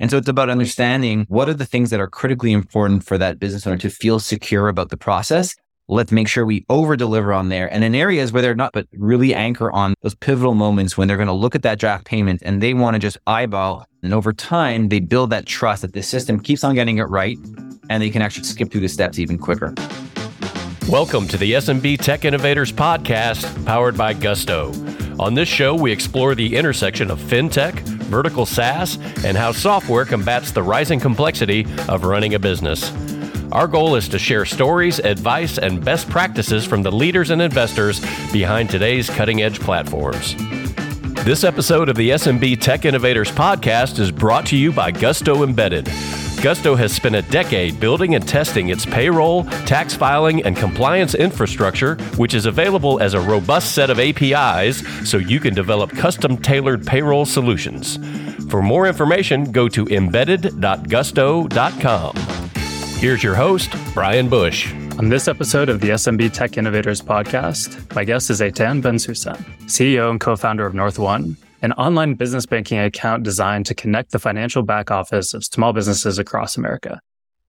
And so it's about understanding what are the things that are critically important for that business owner to feel secure about the process. Let's make sure we over deliver on there. And in areas where they're not, but really anchor on those pivotal moments when they're going to look at that draft payment and they want to just eyeball. And over time, they build that trust that the system keeps on getting it right and they can actually skip through the steps even quicker. Welcome to the SMB Tech Innovators Podcast, powered by Gusto. On this show, we explore the intersection of fintech, vertical SaaS, and how software combats the rising complexity of running a business. Our goal is to share stories, advice, and best practices from the leaders and investors behind today's cutting edge platforms. This episode of the SMB Tech Innovators Podcast is brought to you by Gusto Embedded Gusto has spent a decade building and testing its payroll, tax filing, and compliance infrastructure, which is available as a robust set of APIs so you can develop custom tailored payroll solutions. For more information, go to embedded.gusto.com. Here's your host, Brian Bush. On this episode of the SMB Tech Innovators podcast, my guest is Eytan Bensoussan, CEO and co founder of NorthOne, an online business banking account designed to connect the financial back office of small businesses across America.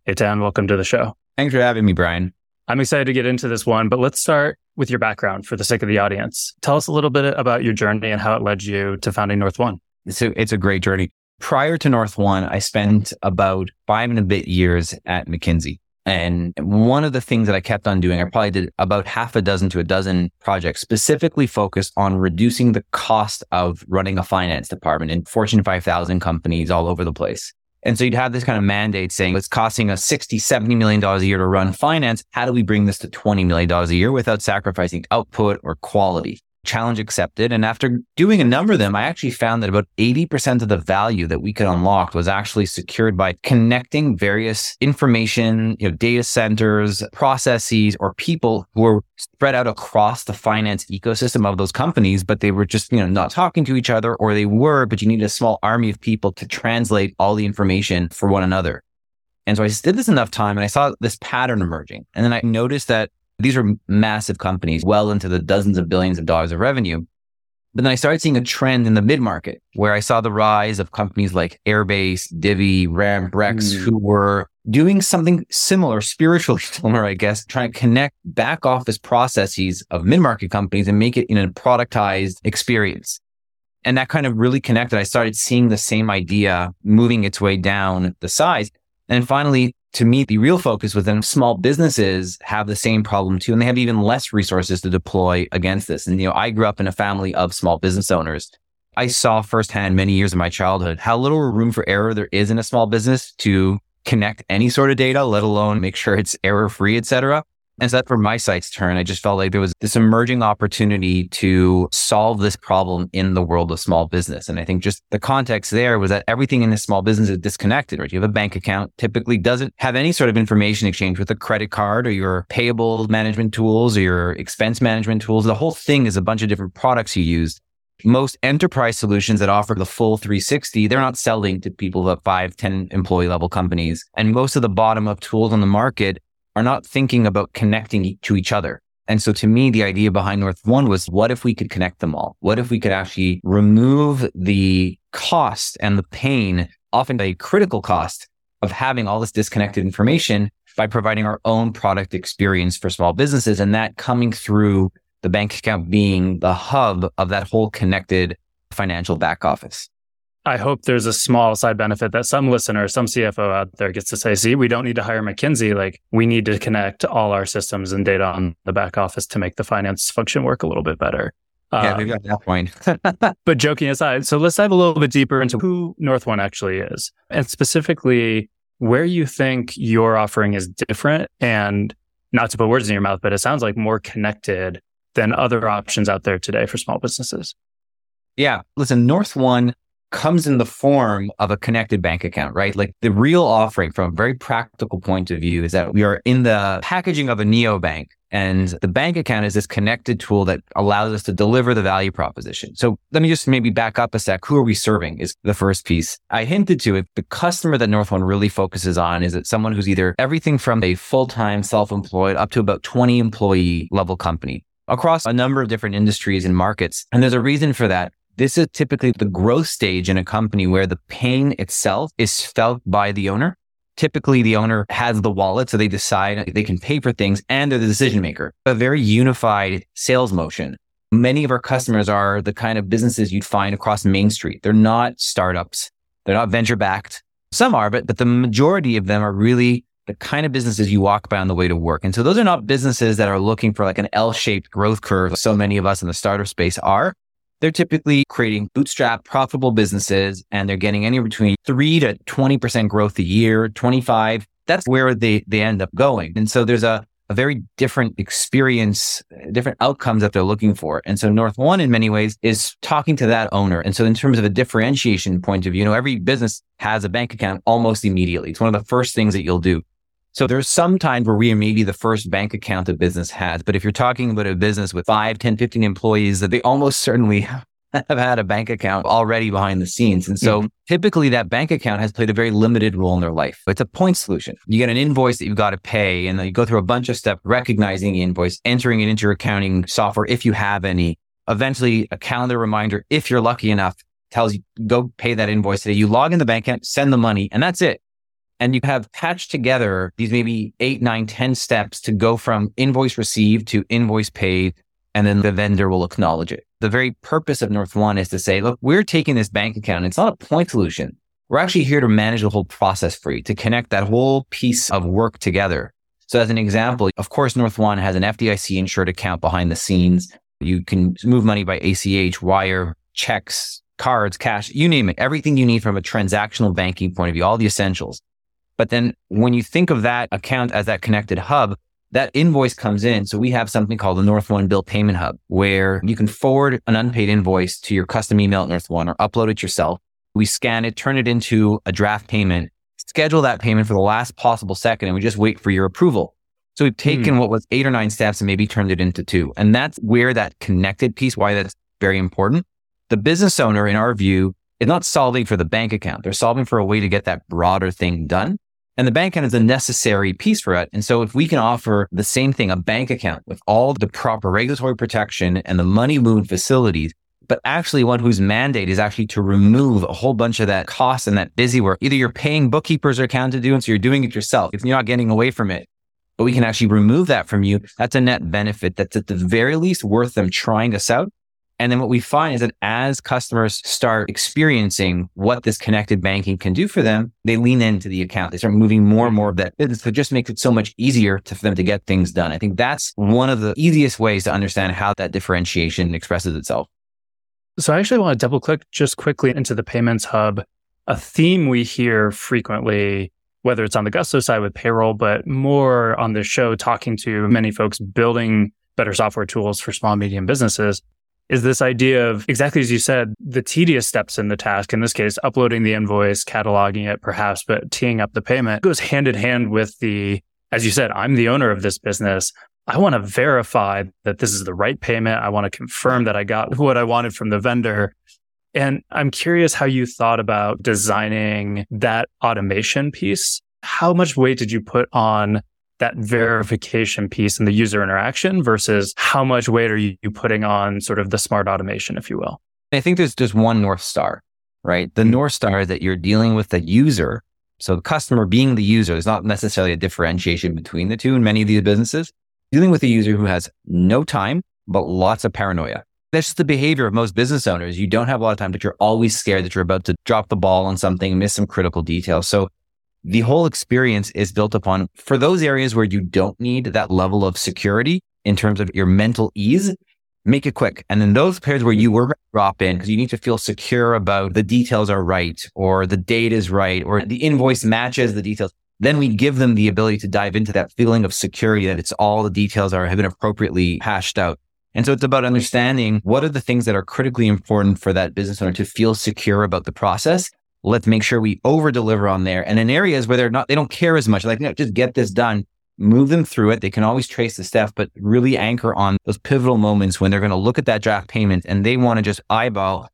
Eytan, welcome to the show. Thanks for having me, Brian. I'm excited to get into this one, but let's start with your background for the sake of the audience. Tell us a little bit about your journey and how it led you to founding NorthOne. So it's a great journey. Prior to NorthOne, I spent about five and a bit years at McKinsey. And one of the things that I kept on doing, I probably did about half a dozen to a dozen projects specifically focused on reducing the cost of running a finance department in Fortune 5000 companies all over the place. And so you'd have this kind of mandate saying it's costing us 60, 70 million dollars a year to run finance. How do we bring this to 20 million dollars a year without sacrificing output or quality? Challenge accepted. And after doing a number of them, I actually found that about 80% of the value that we could unlock was actually secured by connecting various information, you know, data centers, processes, or people who were spread out across the finance ecosystem of those companies, but they were just, you know, not talking to each other or they were, but you needed a small army of people to translate all the information for one another. And so I did this enough time and I saw this pattern emerging. And then I noticed that these were massive companies, well into the dozens of billions of dollars of revenue. But then I started seeing a trend in the mid market where I saw the rise of companies like Airbase, Divvy, Ramp, Brex, mm. who were doing something similar, spiritually similar, I guess, trying to connect back office processes of mid market companies and make it in a productized experience. And that kind of really connected. I started seeing the same idea moving its way down the size. And finally, to me, the real focus within small businesses have the same problem too, and they have even less resources to deploy against this. And, you know, I grew up in a family of small business owners. I saw firsthand many years of my childhood how little room for error there is in a small business to connect any sort of data, let alone make sure it's error free, et cetera. And so that for my site's turn, I just felt like there was this emerging opportunity to solve this problem in the world of small business. And I think just the context there was that everything in a small business is disconnected, right? You have a bank account, typically doesn't have any sort of information exchange with a credit card or your payable management tools or your expense management tools. The whole thing is a bunch of different products you use. Most enterprise solutions that offer the full 360, they're not selling to people have five, 10 employee level companies. And most of the bottom up tools on the market are not thinking about connecting to each other. And so to me, the idea behind NorthOne was what if we could connect them all? What if we could actually remove the cost and the pain, often a critical cost of having all this disconnected information by providing our own product experience for small businesses and that coming through the bank account being the hub of that whole connected financial back office. I hope there's a small side benefit that some listener, some CFO out there gets to say, see, we don't need to hire McKinsey. Like we need to connect all our systems and data on the back office to make the finance function work a little bit better. Yeah, we um, got that point. but joking aside, so let's dive a little bit deeper into who NorthOne actually is and specifically where you think your offering is different and not to put words in your mouth, but it sounds like more connected than other options out there today for small businesses. Yeah. Listen, NorthOne comes in the form of a connected bank account, right? Like the real offering from a very practical point of view is that we are in the packaging of a neobank. And the bank account is this connected tool that allows us to deliver the value proposition. So let me just maybe back up a sec. Who are we serving is the first piece. I hinted to it. The customer that NorthOne really focuses on is that someone who's either everything from a full-time self-employed up to about 20 employee level company across a number of different industries and markets. And there's a reason for that This is typically the growth stage in a company where the pain itself is felt by the owner. Typically, the owner has the wallet, so they decide they can pay for things and they're the decision maker. A very unified sales motion. Many of our customers are the kind of businesses you'd find across Main Street. They're not startups. They're not venture backed. Some are, but, but the majority of them are really the kind of businesses you walk by on the way to work. And so those are not businesses that are looking for like an L shaped growth curve. So many of us in the startup space are. They're typically creating bootstrap profitable businesses and they're getting anywhere between three to 20% growth a year, 25. That's where they, they end up going. And so there's a, a very different experience, different outcomes that they're looking for. And so NorthOne in many ways is talking to that owner. And so in terms of a differentiation point of view, you know, every business has a bank account almost immediately. It's one of the first things that you'll do. So there's some times where we are maybe the first bank account a business has. But if you're talking about a business with 5, 10, 15 employees, that they almost certainly have had a bank account already behind the scenes. And so mm-hmm. typically that bank account has played a very limited role in their life. It's a point solution. You get an invoice that you've got to pay and then you go through a bunch of steps, recognizing the invoice, entering it into your accounting software if you have any, eventually a calendar reminder, if you're lucky enough, tells you go pay that invoice today. You log in the bank account, send the money, and that's it and you have patched together these maybe eight, nine, ten steps to go from invoice received to invoice paid, and then the vendor will acknowledge it. The very purpose of NorthOne is to say, look, we're taking this bank account. It's not a point solution. We're actually here to manage the whole process for you, to connect that whole piece of work together. So as an example, of course, NorthOne has an FDIC insured account behind the scenes. You can move money by ACH, wire, checks, cards, cash, you name it, everything you need from a transactional banking point of view, all the essentials. But then when you think of that account as that connected hub, that invoice comes in. So we have something called the NorthOne Bill Payment Hub where you can forward an unpaid invoice to your custom email at NorthOne or upload it yourself. We scan it, turn it into a draft payment, schedule that payment for the last possible second, and we just wait for your approval. So we've taken mm. what was eight or nine steps and maybe turned it into two. And that's where that connected piece, why that's very important. The business owner, in our view, is not solving for the bank account. They're solving for a way to get that broader thing done. And the bank account is a necessary piece for it. And so if we can offer the same thing, a bank account with all the proper regulatory protection and the money moving facilities, but actually one whose mandate is actually to remove a whole bunch of that cost and that busy work. Either you're paying bookkeepers or account to do it, so you're doing it yourself. If you're not getting away from it, but we can actually remove that from you. That's a net benefit that's at the very least worth them trying this out and then what we find is that as customers start experiencing what this connected banking can do for them, they lean into the account. They start moving more and more of that business. So it just makes it so much easier to, for them to get things done. I think that's one of the easiest ways to understand how that differentiation expresses itself. So I actually want to double click just quickly into the payments hub. A theme we hear frequently, whether it's on the Gusto side with payroll, but more on the show talking to many folks building better software tools for small, medium businesses is this idea of exactly as you said, the tedious steps in the task, in this case, uploading the invoice, cataloging it perhaps, but teeing up the payment goes hand in hand with the, as you said, I'm the owner of this business. I want to verify that this is the right payment. I want to confirm that I got what I wanted from the vendor. And I'm curious how you thought about designing that automation piece. How much weight did you put on that verification piece and the user interaction versus how much weight are you putting on sort of the smart automation, if you will? I think there's just one North Star, right? The. North Star that you're dealing with the user. So the customer being the user, there's not necessarily a differentiation between the two in many of these businesses. Dealing with a user who has no time, but lots of paranoia. That's just the behavior of most business owners. You don't have a lot of time, but you're always scared that you're about to drop the ball on something, miss some critical details. So the whole experience is built upon for those areas where you don't need that level of security in terms of your mental ease, make it quick. And then those pairs where you were drop in because you need to feel secure about the details are right or the date is right or the invoice matches the details. Then we give them the ability to dive into that feeling of security that it's all the details are have been appropriately hashed out. And so it's about understanding what are the things that are critically important for that business owner to feel secure about the process let's make sure we over deliver on there. And in areas where they're not, they don't care as much, like, you know, just get this done, move them through it. They can always trace the stuff, but really anchor on those pivotal moments when they're going to look at that draft payment and they want to just eyeball,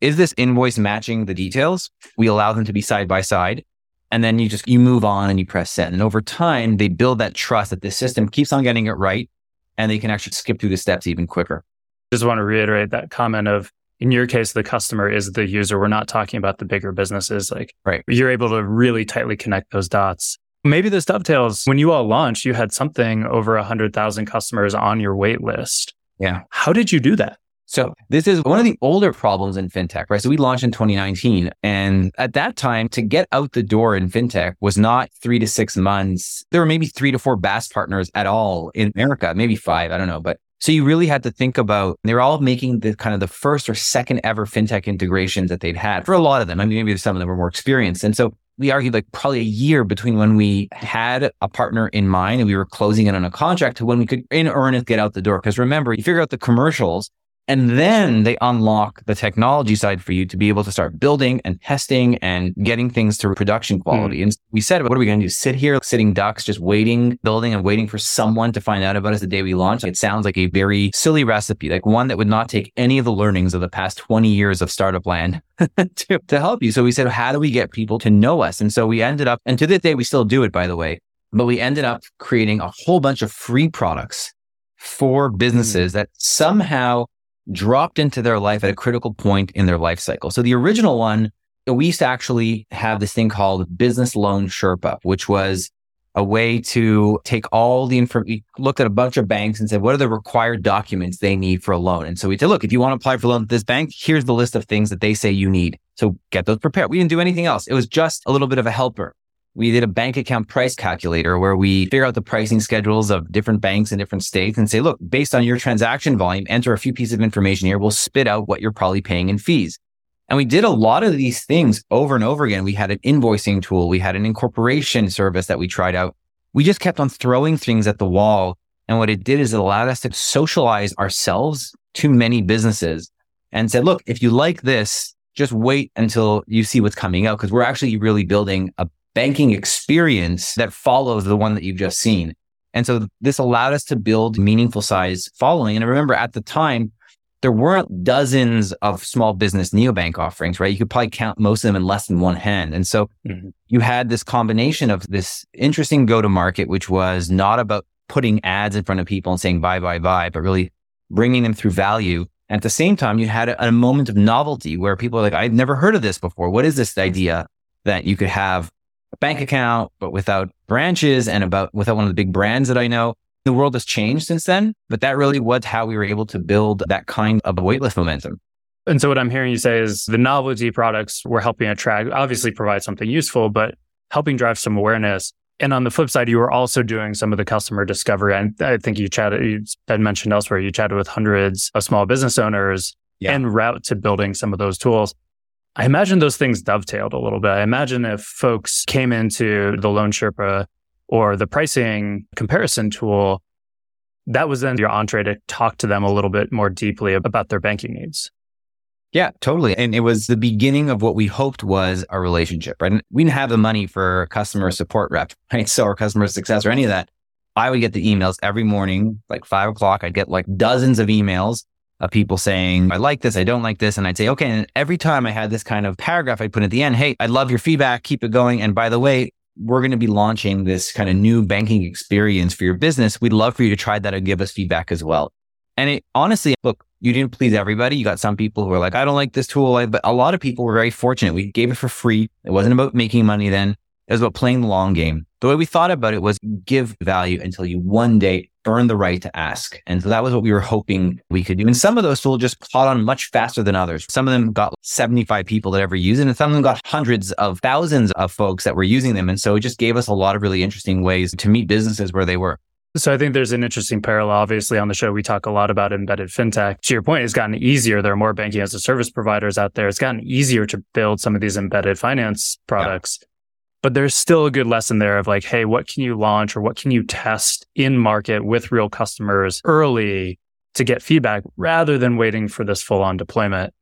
is this invoice matching the details? We allow them to be side by side. And then you just, you move on and you press send. And over time, they build that trust that the system keeps on getting it right and they can actually skip through the steps even quicker. Just want to reiterate that comment of in your case, the customer is the user. We're not talking about the bigger businesses. Like, right. you're able to really tightly connect those dots. Maybe this dovetails when you all launched, you had something over 100,000 customers on your wait list. Yeah. How did you do that? So this is one of the older problems in fintech, right? So we launched in 2019 and at that time to get out the door in fintech was not three to six months. There were maybe three to four BaaS partners at all in America, maybe five. I don't know, but so you really had to think about, they're all making the kind of the first or second ever fintech integrations that they'd had for a lot of them. I mean, maybe some of them were more experienced. And so we argued like probably a year between when we had a partner in mind and we were closing it on a contract to when we could in earnest get out the door. Because remember, you figure out the commercials and then they unlock the technology side for you to be able to start building and testing and getting things to production quality. Mm. And we said, what are we going to do? Sit here, sitting ducks, just waiting, building and waiting for someone to find out about us the day we launch. It sounds like a very silly recipe, like one that would not take any of the learnings of the past 20 years of startup land to, to help you. So we said, how do we get people to know us? And so we ended up, and to this day, we still do it, by the way, but we ended up creating a whole bunch of free products for businesses mm. that somehow dropped into their life at a critical point in their life cycle. So the original one, we used to actually have this thing called Business Loan Sherpa, which was a way to take all the information, looked at a bunch of banks and said, what are the required documents they need for a loan? And so we said, look, if you want to apply for a loan at this bank, here's the list of things that they say you need. So get those prepared. We didn't do anything else. It was just a little bit of a helper we did a bank account price calculator where we figure out the pricing schedules of different banks in different states and say, look, based on your transaction volume, enter a few pieces of information here. We'll spit out what you're probably paying in fees. And we did a lot of these things over and over again. We had an invoicing tool. We had an incorporation service that we tried out. We just kept on throwing things at the wall. And what it did is it allowed us to socialize ourselves to many businesses and said, look, if you like this, just wait until you see what's coming out because we're actually really building a banking experience that follows the one that you've just seen. And so this allowed us to build meaningful size following. And I remember at the time, there weren't dozens of small business neobank offerings, right? You could probably count most of them in less than one hand. And so mm-hmm. you had this combination of this interesting go to market, which was not about putting ads in front of people and saying buy, buy, buy, but really bringing them through value. And at the same time, you had a, a moment of novelty where people are like, I've never heard of this before. What is this idea that you could have a bank account, but without branches and about without one of the big brands that I know. The world has changed since then, but that really was how we were able to build that kind of waitlist momentum. And so what I'm hearing you say is the novelty products were helping attract, obviously provide something useful, but helping drive some awareness. And on the flip side, you were also doing some of the customer discovery. And I think you chatted, you been mentioned elsewhere, you chatted with hundreds of small business owners yeah. en route to building some of those tools. I imagine those things dovetailed a little bit. I imagine if folks came into the Loan Sherpa or the pricing comparison tool, that was then your entree to talk to them a little bit more deeply about their banking needs. Yeah, totally. And it was the beginning of what we hoped was a relationship, right? And we didn't have the money for customer support rep, right? So, or customer success or any of that. I would get the emails every morning, like five o'clock. I'd get like dozens of emails of people saying, I like this, I don't like this. And I'd say, okay. And every time I had this kind of paragraph, I'd put at the end, Hey, I love your feedback. Keep it going. And by the way, we're going to be launching this kind of new banking experience for your business. We'd love for you to try that and give us feedback as well. And it honestly, look, you didn't please everybody. You got some people who are like, I don't like this tool. But a lot of people were very fortunate. We gave it for free. It wasn't about making money then. It was about playing the long game. The way we thought about it was give value until you one day earn the right to ask. And so that was what we were hoping we could do. And some of those tools just caught on much faster than others. Some of them got 75 people that ever used it, and some of them got hundreds of thousands of folks that were using them. And so it just gave us a lot of really interesting ways to meet businesses where they were. So I think there's an interesting parallel. Obviously, on the show, we talk a lot about embedded fintech. To your point, it's gotten easier. There are more banking as a service providers out there. It's gotten easier to build some of these embedded finance products. Yeah. But there's still a good lesson there of like, hey, what can you launch or what can you test in market with real customers early to get feedback rather than waiting for this full on deployment?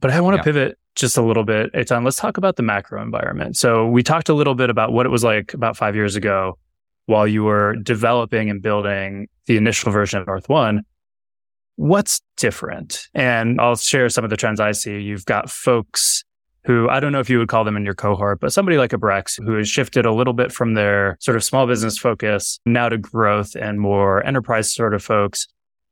But I want to yeah. pivot just a little bit, Eytan. Let's talk about the macro environment. So we talked a little bit about what it was like about five years ago while you were developing and building the initial version of NorthOne. What's different? And I'll share some of the trends I see. You've got folks who I don't know if you would call them in your cohort, but somebody like a Brex who has shifted a little bit from their sort of small business focus now to growth and more enterprise sort of folks.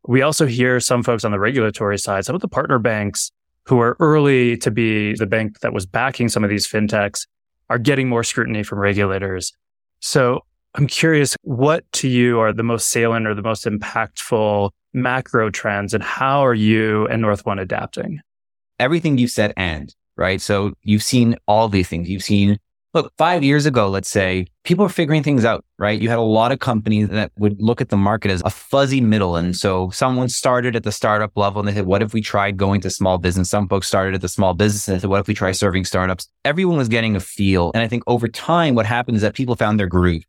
We also hear some folks on the regulatory side, some of the partner banks who are early to be the bank that was backing some of these fintechs are getting more scrutiny from regulators. So I'm curious what to you are the most salient or the most impactful macro trends and how are you and NorthOne adapting? Everything you said and, right? So you've seen all these things. You've seen look, five years ago, let's say, people were figuring things out, right? You had a lot of companies that would look at the market as a fuzzy middle. And so someone started at the startup level and they said, what if we tried going to small business? Some folks started at the small business and said, what if we try serving startups? Everyone was getting a feel. And I think over time, what happened is that people found their groove.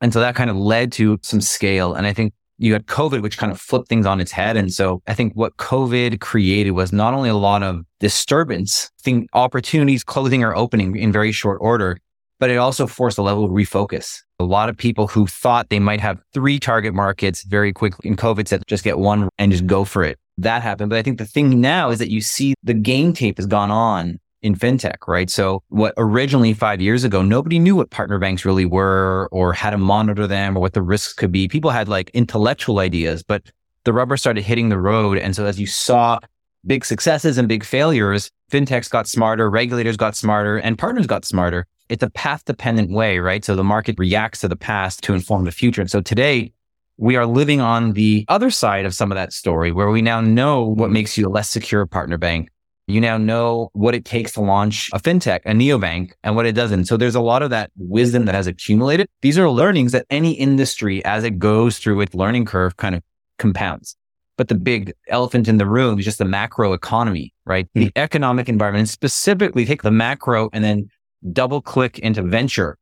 And so that kind of led to some scale. And I think you had COVID, which kind of flipped things on its head. And so I think what COVID created was not only a lot of disturbance, think opportunities closing or opening in very short order, but it also forced a level of refocus. A lot of people who thought they might have three target markets very quickly in COVID said, just get one and just go for it. That happened. But I think the thing now is that you see the game tape has gone on in fintech, right? So what originally five years ago, nobody knew what partner banks really were or how to monitor them or what the risks could be. People had like intellectual ideas, but the rubber started hitting the road. And so as you saw big successes and big failures, fintechs got smarter, regulators got smarter, and partners got smarter. It's a path dependent way, right? So the market reacts to the past to inform the future. And so today we are living on the other side of some of that story where we now know what makes you a less secure partner bank you now know what it takes to launch a fintech, a neobank, and what it doesn't. So there's a lot of that wisdom that has accumulated. These are learnings that any industry, as it goes through its learning curve, kind of compounds. But the big elephant in the room is just the macro economy, right? Mm-hmm. The economic environment, and specifically take the macro and then double click into venture.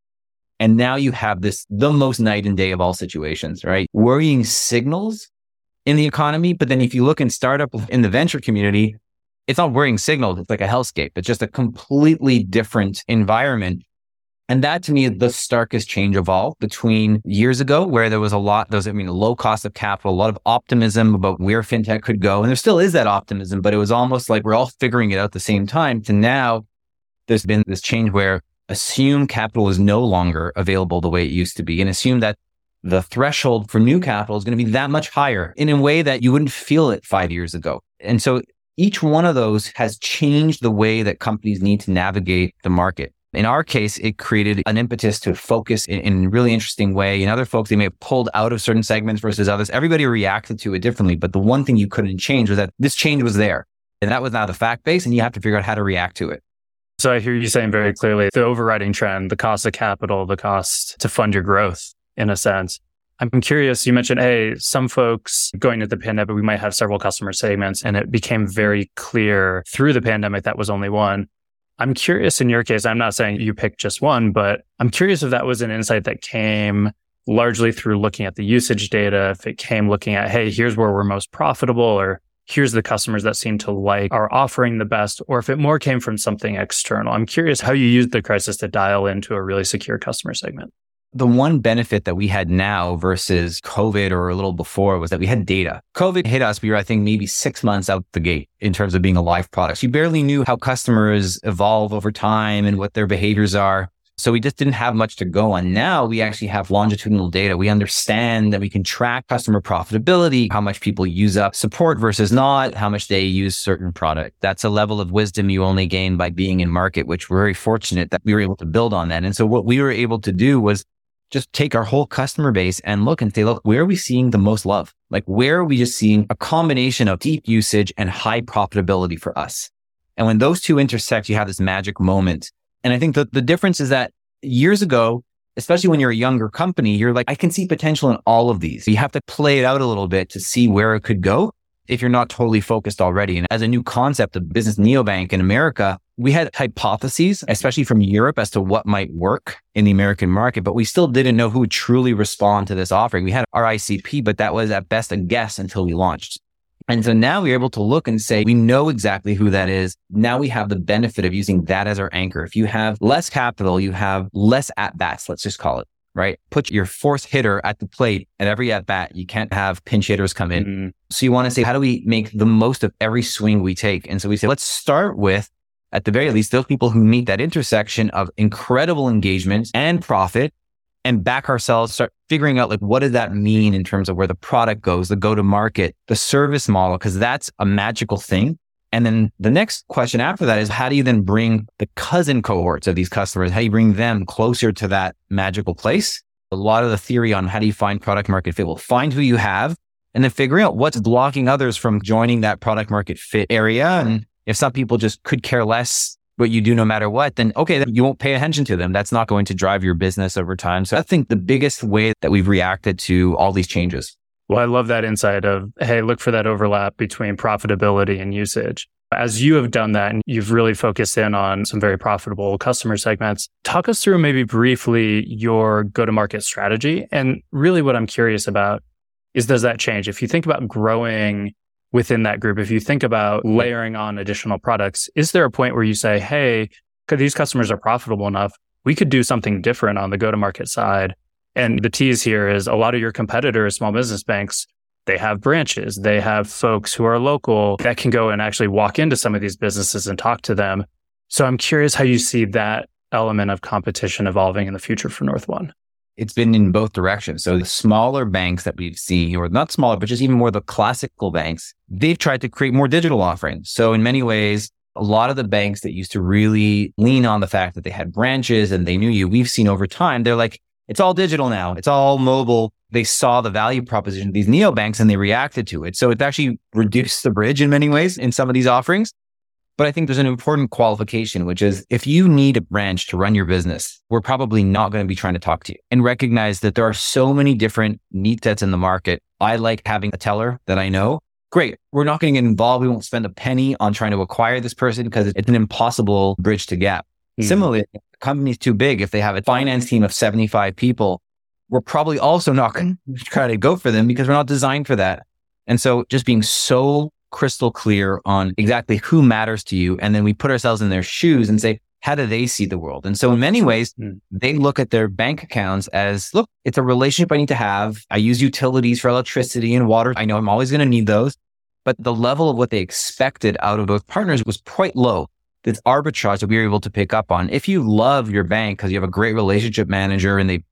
And now you have this, the most night and day of all situations, right? Worrying signals in the economy. But then if you look in startup in the venture community, it's not worrying signals. It's like a hellscape. It's just a completely different environment. And that to me is the starkest change of all between years ago, where there was a lot, there I mean, low cost of capital, a lot of optimism about where fintech could go. And there still is that optimism, but it was almost like we're all figuring it out at the same time to now there's been this change where assume capital is no longer available the way it used to be and assume that the threshold for new capital is going to be that much higher in a way that you wouldn't feel it five years ago. And so each one of those has changed the way that companies need to navigate the market. In our case, it created an impetus to focus in, in, a really interesting way. In other folks, they may have pulled out of certain segments versus others. Everybody reacted to it differently. But the one thing you couldn't change was that this change was there. And that was now the fact base, and you have to figure out how to react to it. So I hear you saying very clearly the overriding trend, the cost of capital, the cost to fund your growth in a sense I'm curious. You mentioned, hey, some folks going into the pandemic, we might have several customer segments, and it became very clear through the pandemic that was only one. I'm curious in your case, I'm not saying you picked just one, but I'm curious if that was an insight that came largely through looking at the usage data, if it came looking at, hey, here's where we're most profitable, or here's the customers that seem to like our offering the best, or if it more came from something external. I'm curious how you used the crisis to dial into a really secure customer segment the one benefit that we had now versus COVID or a little before was that we had data. COVID hit us. We were, I think, maybe six months out the gate in terms of being a live product. You barely knew how customers evolve over time and what their behaviors are. So we just didn't have much to go on. Now we actually have longitudinal data. We understand that we can track customer profitability, how much people use up support versus not, how much they use certain product. That's a level of wisdom you only gain by being in market, which we're very fortunate that we were able to build on that. And so what we were able to do was just take our whole customer base and look and say, look, where are we seeing the most love? Like, where are we just seeing a combination of deep usage and high profitability for us? And when those two intersect, you have this magic moment. And I think that the difference is that years ago, especially when you're a younger company, you're like, I can see potential in all of these. You have to play it out a little bit to see where it could go if you're not totally focused already. And as a new concept of business neobank in America, we had hypotheses, especially from Europe, as to what might work in the American market, but we still didn't know who would truly respond to this offering. We had our ICP, but that was at best a guess until we launched. And so now we're able to look and say, we know exactly who that is. Now we have the benefit of using that as our anchor. If you have less capital, you have less at bats, let's just call it right? Put your fourth hitter at the plate at every at bat. You can't have pinch hitters come in. Mm-hmm. So you want to say, how do we make the most of every swing we take? And so we say, let's start with, at the very least, those people who meet that intersection of incredible engagement and profit and back ourselves, start figuring out like, what does that mean in terms of where the product goes, the go to market, the service model? Cause that's a magical thing And then the next question after that is how do you then bring the cousin cohorts of these customers? How do you bring them closer to that magical place? A lot of the theory on how do you find product market fit will find who you have and then figuring out what's blocking others from joining that product market fit area. And if some people just could care less what you do no matter what, then okay, then you won't pay attention to them. That's not going to drive your business over time. So I think the biggest way that we've reacted to all these changes. Well, I love that insight of, hey, look for that overlap between profitability and usage. As you have done that and you've really focused in on some very profitable customer segments, talk us through maybe briefly your go to market strategy. And really what I'm curious about is does that change? If you think about growing within that group, if you think about layering on additional products, is there a point where you say, hey, these customers are profitable enough, we could do something different on the go to market side? And the tease here is a lot of your competitors, small business banks, they have branches, they have folks who are local that can go and actually walk into some of these businesses and talk to them. So I'm curious how you see that element of competition evolving in the future for NorthOne it's been in both directions. So the smaller banks that we've seen, or not smaller, but just even more the classical banks, they've tried to create more digital offerings. So in many ways, a lot of the banks that used to really lean on the fact that they had branches and they knew you, we've seen over time, they're like, it's all digital now. It's all mobile. They saw the value proposition of these neobanks and they reacted to it. So it's actually reduced the bridge in many ways in some of these offerings. But I think there's an important qualification, which is if you need a branch to run your business, we're probably not going to be trying to talk to you and recognize that there are so many different need sets in the market. I like having a teller that I know. Great. We're not going to get involved. We won't spend a penny on trying to acquire this person because it's an impossible bridge to gap. Mm-hmm. Similarly, if the company's too big. If they have a finance team of 75 people, we're probably also not going to try to go for them because we're not designed for that. And so just being so crystal clear on exactly who matters to you. And then we put ourselves in their shoes and say, how do they see the world? And so in many ways, hmm. they look at their bank accounts as, look, it's a relationship I need to have. I use utilities for electricity and water. I know I'm always going to need those. But the level of what they expected out of those partners was quite low. This arbitrage that we were able to pick up on. If you love your bank because you have a great relationship manager and they,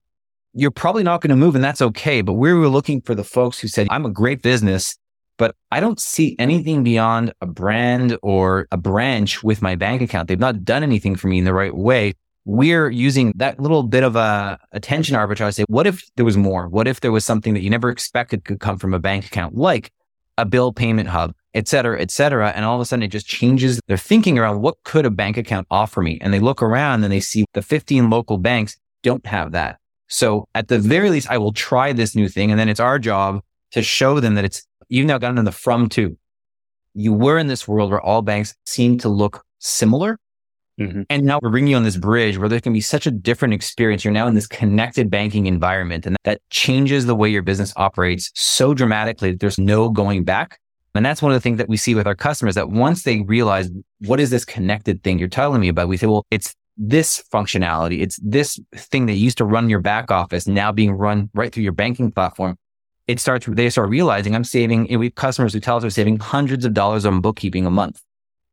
you're probably not going to move and that's okay. But we were looking for the folks who said, I'm a great business but I don't see anything beyond a brand or a branch with my bank account. They've not done anything for me in the right way. We're using that little bit of a attention arbitrage. Say, what if there was more? What if there was something that you never expected could come from a bank account, like a bill payment hub, et cetera, et cetera. And all of a sudden it just changes their thinking around what could a bank account offer me? And they look around and they see the 15 local banks don't have that. So at the very least, I will try this new thing. And then it's our job to show them that it's you've now gotten in the from to. You were in this world where all banks seem to look similar. Mm-hmm. And now we're bringing you on this bridge where there can be such a different experience. You're now in this connected banking environment and that changes the way your business operates so dramatically that there's no going back. And that's one of the things that we see with our customers that once they realize what is this connected thing you're telling me about, we say, well, it's this functionality. It's this thing that used to run your back office now being run right through your banking platform it starts, they start realizing I'm saving, we have customers who tell us they're saving hundreds of dollars on bookkeeping a month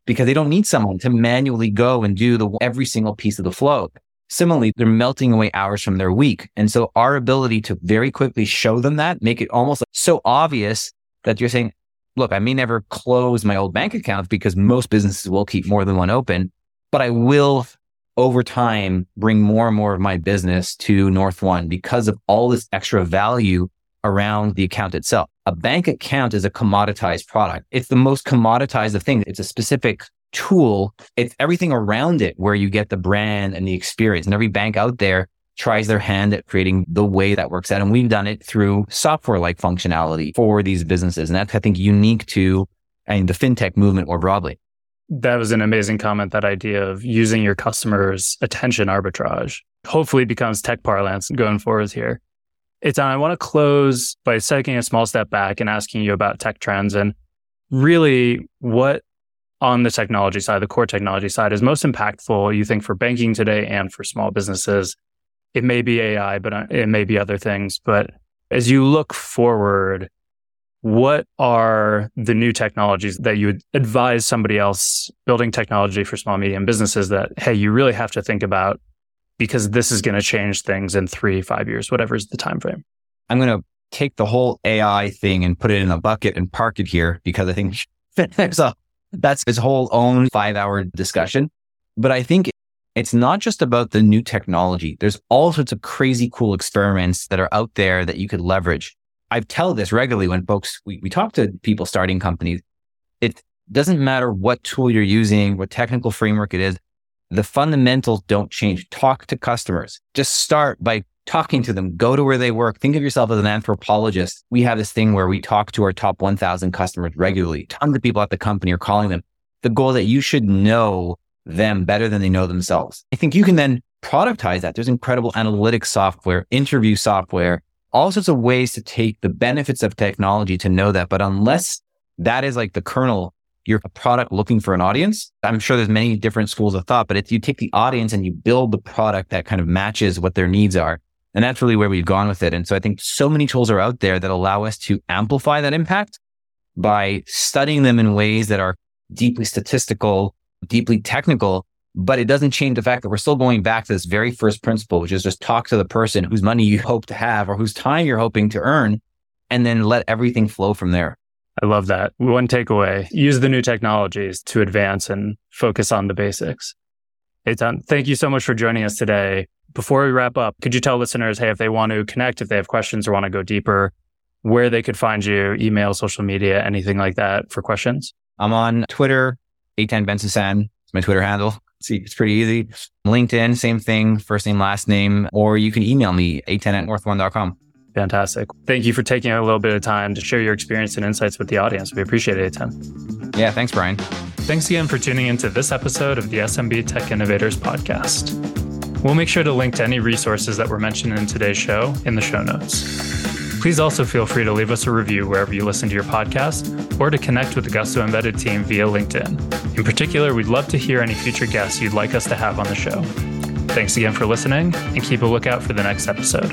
because they don't need someone to manually go and do the, every single piece of the flow. Similarly, they're melting away hours from their week. And so our ability to very quickly show them that, make it almost so obvious that you're saying, look, I may never close my old bank account because most businesses will keep more than one open, but I will over time bring more and more of my business to NorthOne because of all this extra value around the account itself. A bank account is a commoditized product. It's the most commoditized of things. It's a specific tool. It's everything around it where you get the brand and the experience. And every bank out there tries their hand at creating the way that works out. And we've done it through software like functionality for these businesses. And that's, I think, unique to I mean, the fintech movement more broadly. That was an amazing comment. That idea of using your customers' attention arbitrage hopefully becomes tech parlance going forward here. It's I want to close by taking a small step back and asking you about tech trends and really what on the technology side, the core technology side is most impactful, you think, for banking today and for small businesses. It may be AI, but uh, it may be other things. But as you look forward, what are the new technologies that you would advise somebody else building technology for small medium businesses that hey you really have to think about because this is going to change things in three, five years, whatever is the time frame. I'm going to take the whole AI thing and put it in a bucket and park it here because I think there's a that's his whole own five hour discussion. But I think it's not just about the new technology. There's all sorts of crazy cool experiments that are out there that you could leverage. I tell this regularly when folks, we, we talk to people starting companies. It doesn't matter what tool you're using, what technical framework it is. The fundamentals don't change. Talk to customers. Just start by talking to them. Go to where they work. Think of yourself as an anthropologist. We have this thing where we talk to our top 1000 customers regularly. Tons of people at the company are calling them. The goal that you should know them better than they know themselves. I think you can then productize that. There's incredible analytics software, interview software, all sorts of ways to take the benefits of technology to know that. But unless that is like the kernel, you're a product looking for an audience. I'm sure there's many different schools of thought, but if you take the audience and you build the product that kind of matches what their needs are, and that's really where we've gone with it. And so I think so many tools are out there that allow us to amplify that impact by studying them in ways that are deeply statistical, deeply technical, but it doesn't change the fact that we're still going back to this very first principle, which is just talk to the person whose money you hope to have or whose time you're hoping to earn, and then let everything flow from there. I love that. One takeaway use the new technologies to advance and focus on the basics. Eytan, thank you so much for joining us today. Before we wrap up, could you tell listeners, hey, if they want to connect, if they have questions or want to go deeper, where they could find you, email, social media, anything like that for questions? I'm on Twitter, Eytan Bensoussan. It's my Twitter handle. See, it's pretty easy. LinkedIn, same thing, first name, last name, or you can email me, eytan at northone.com. Fantastic. Thank you for taking a little bit of time to share your experience and insights with the audience. We appreciate it, Eitan. Yeah, thanks, Brian. Thanks again for tuning into this episode of the SMB Tech Innovators Podcast. We'll make sure to link to any resources that were mentioned in today's show in the show notes. Please also feel free to leave us a review wherever you listen to your podcast or to connect with the Gusto Embedded team via LinkedIn. In particular, we'd love to hear any future guests you'd like us to have on the show. Thanks again for listening and keep a lookout for the next episode.